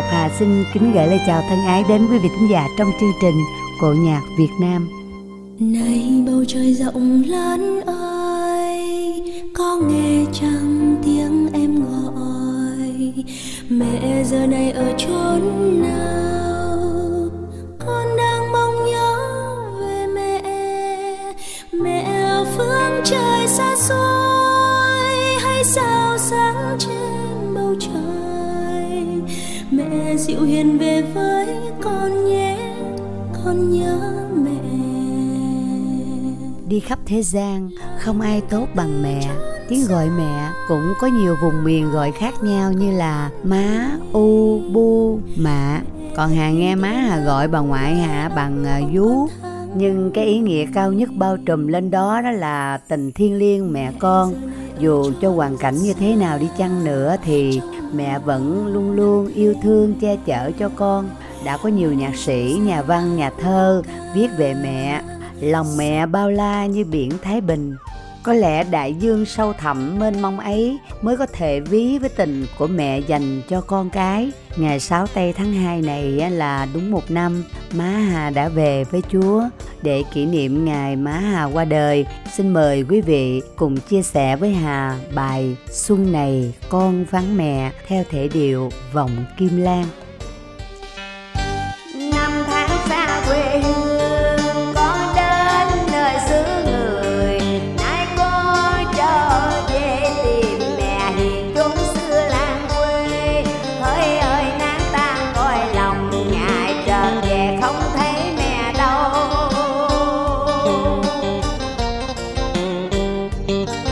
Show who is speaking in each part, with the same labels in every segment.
Speaker 1: Ngọc Hà xin kính gửi lời chào thân ái đến quý vị thính giả trong chương trình Cổ nhạc Việt Nam.
Speaker 2: Này bầu trời rộng lớn ơi, có nghe chẳng tiếng em gọi? Mẹ giờ này ở chốn nào? Con đang mong nhớ về mẹ, mẹ ở phương trời xa xôi hay sao sáng trên bầu trời? Mẹ dịu hiền về với con nhé, con nhớ mẹ.
Speaker 1: Đi khắp thế gian, không ai tốt bằng mẹ. Tiếng gọi mẹ cũng có nhiều vùng miền gọi khác nhau như là má, u, bu, mạ. Còn Hà nghe má Hà gọi bà ngoại Hà bằng à, vú. Nhưng cái ý nghĩa cao nhất bao trùm lên đó đó là tình thiêng liêng mẹ con. Dù cho hoàn cảnh như thế nào đi chăng nữa thì mẹ vẫn luôn luôn yêu thương che chở cho con. Đã có nhiều nhạc sĩ, nhà văn, nhà thơ viết về mẹ lòng mẹ bao la như biển thái bình có lẽ đại dương sâu thẳm mênh mông ấy mới có thể ví với tình của mẹ dành cho con cái. Ngày 6 tây tháng 2 này là đúng một năm má Hà đã về với Chúa. Để kỷ niệm ngày má Hà qua đời, xin mời quý vị cùng chia sẻ với Hà bài Xuân này con vắng mẹ theo thể điệu vọng kim lan.
Speaker 3: Mẹ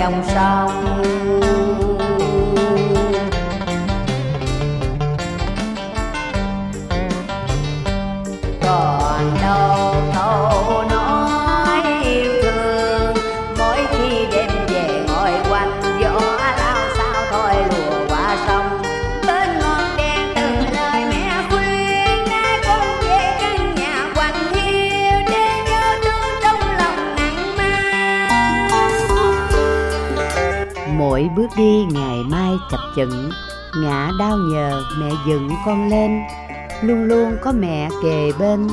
Speaker 3: xa một dòng
Speaker 1: đi, ngày mai chập chững. Ngã đau nhờ, mẹ dựng con lên. Luôn luôn có mẹ kề bên,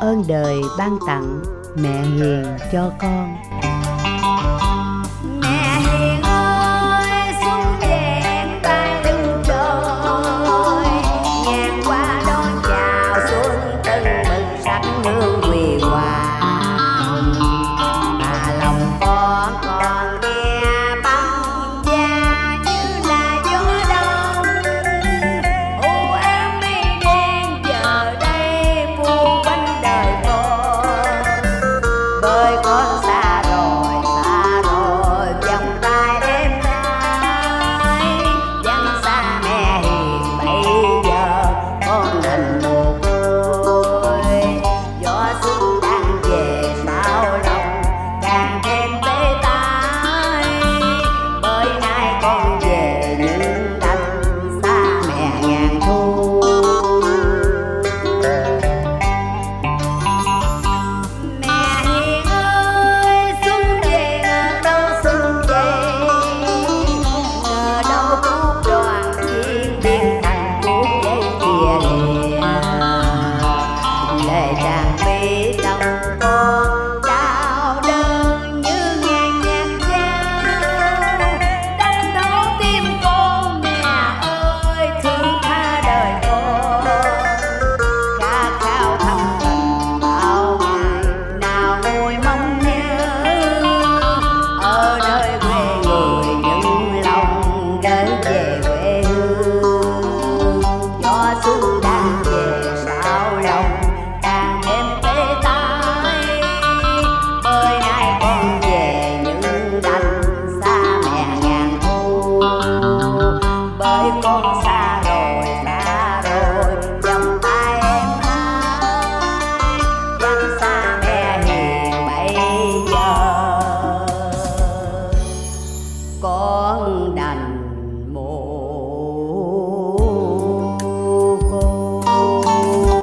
Speaker 1: ơn đời ban tặng, mẹ hiền cho con.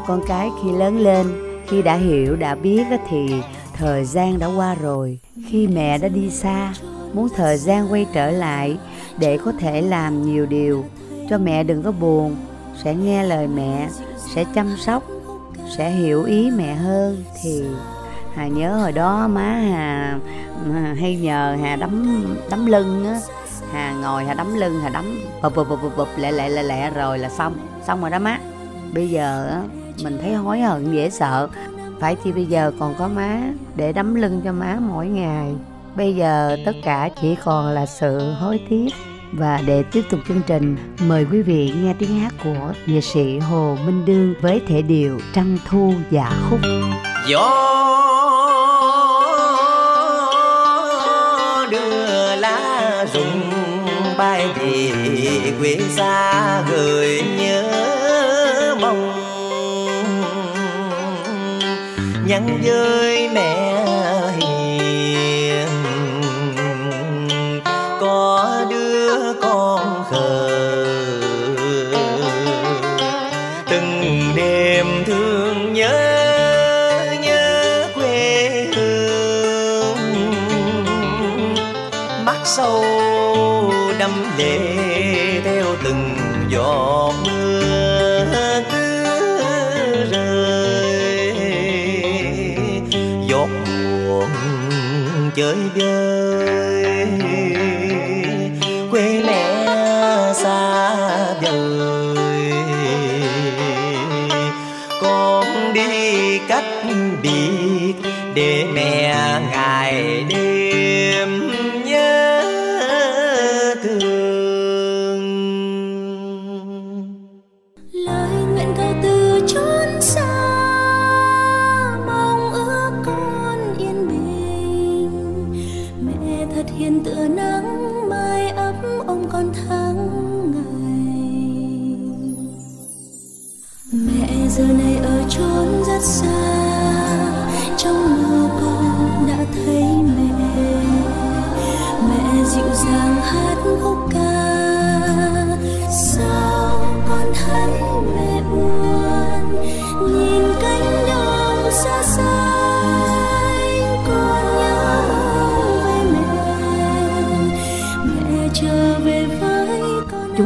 Speaker 3: Con
Speaker 1: cái khi lớn lên. Khi đã hiểu, đã biết thì thời gian đã qua rồi. Khi mẹ đã đi xa, muốn thời gian quay trở lại để có thể làm nhiều điều. Cho mẹ đừng có buồn, sẽ nghe lời mẹ, sẽ chăm sóc, sẽ hiểu ý mẹ hơn thì hà nhớ hồi đó má hà hà hay nhờ hà đấm đấm lưng á. Hà ngồi, hà đấm lưng, hà đấm bụp bụp bụp bụp bụp lẹ lẹ lẹ lẹ, rồi là xong. Xong rồi đó má. Bây giờ á mình thấy hối hận, dễ sợ. Phải chi bây giờ còn có má để đấm lưng cho má mỗi ngày. Bây giờ tất cả chỉ còn là sự hối tiếc. Và để tiếp tục chương trình, mời quý vị nghe tiếng hát của nghệ sĩ hồ minh đương với thể điệu trăng thu dạ khúc.
Speaker 4: Gió đưa lá rụng, bay về quê xa gửi nhớ nhắn với mẹ hiền. Có đứa con khờ. Từng đêm thương nhớ nhớ quê hương. Mắt sâu đâm lệ theo từng giọt mưa. Chơi vơi quê mẹ xa vời. Con đi cách biệt để mẹ ngày đêm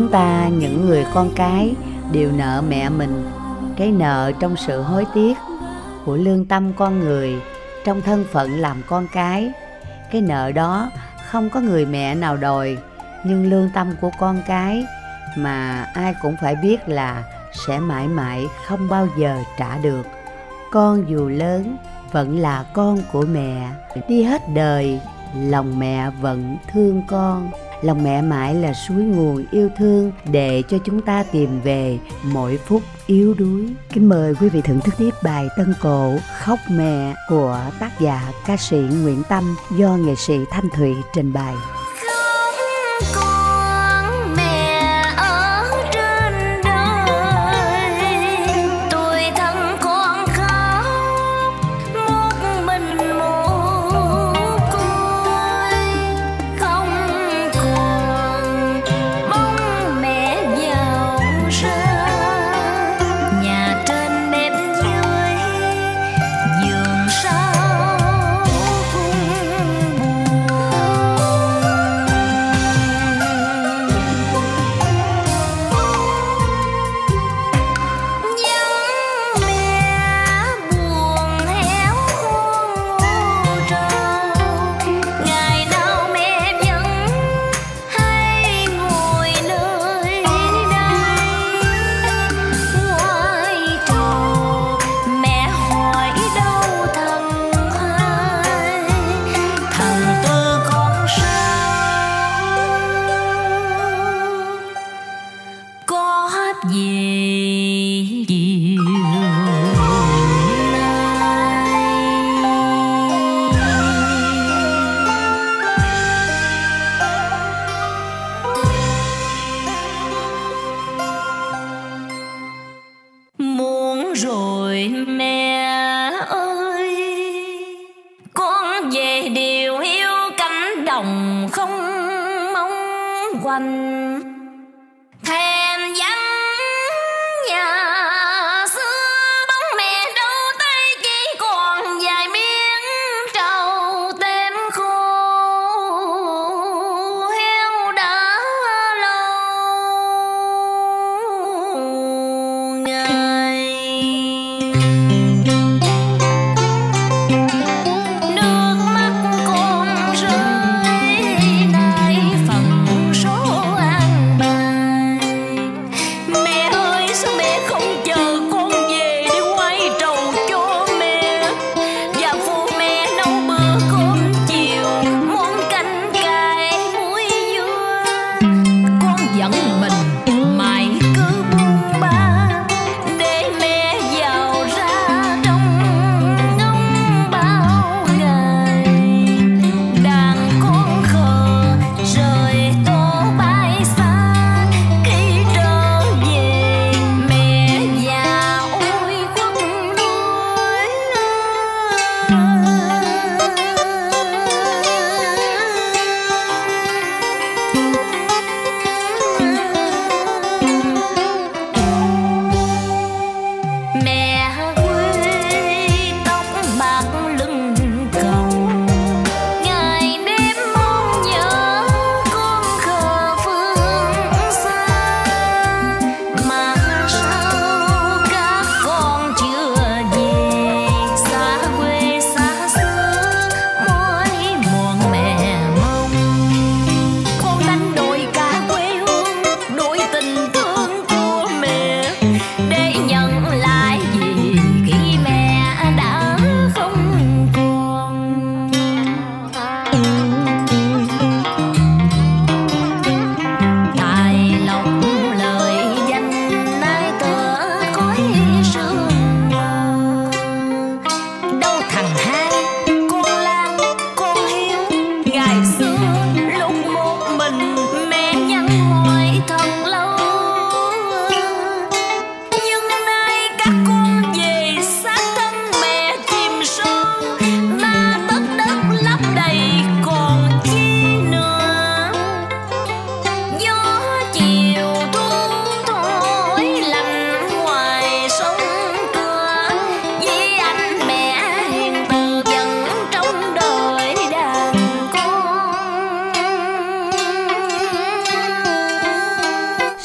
Speaker 1: chúng ta, những người con cái, đều nợ mẹ mình. Cái nợ trong sự hối tiếc của lương tâm con người, trong thân phận làm con cái cái nợ đó không có người mẹ nào đòi. Nhưng lương tâm của con cái mà ai cũng phải biết là sẽ mãi mãi không bao giờ trả được. Con dù lớn, vẫn là con của mẹ. Đi hết đời, lòng mẹ vẫn thương con lòng mẹ mãi là suối nguồn yêu thương để cho chúng ta tìm về mỗi phút yếu đuối. Kính mời quý vị thưởng thức tiếp bài tân cổ, khóc mẹ của tác giả ca sĩ nguyễn tâm do nghệ sĩ thanh thủy trình bày.
Speaker 2: Có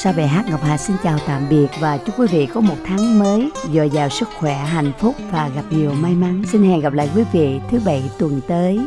Speaker 1: Sau bài hát Ngọc Hà xin chào tạm biệt và chúc quý vị có một tháng mới dồi dào sức khỏe, hạnh phúc và gặp nhiều may mắn. Xin hẹn gặp lại quý vị thứ bảy tuần tới.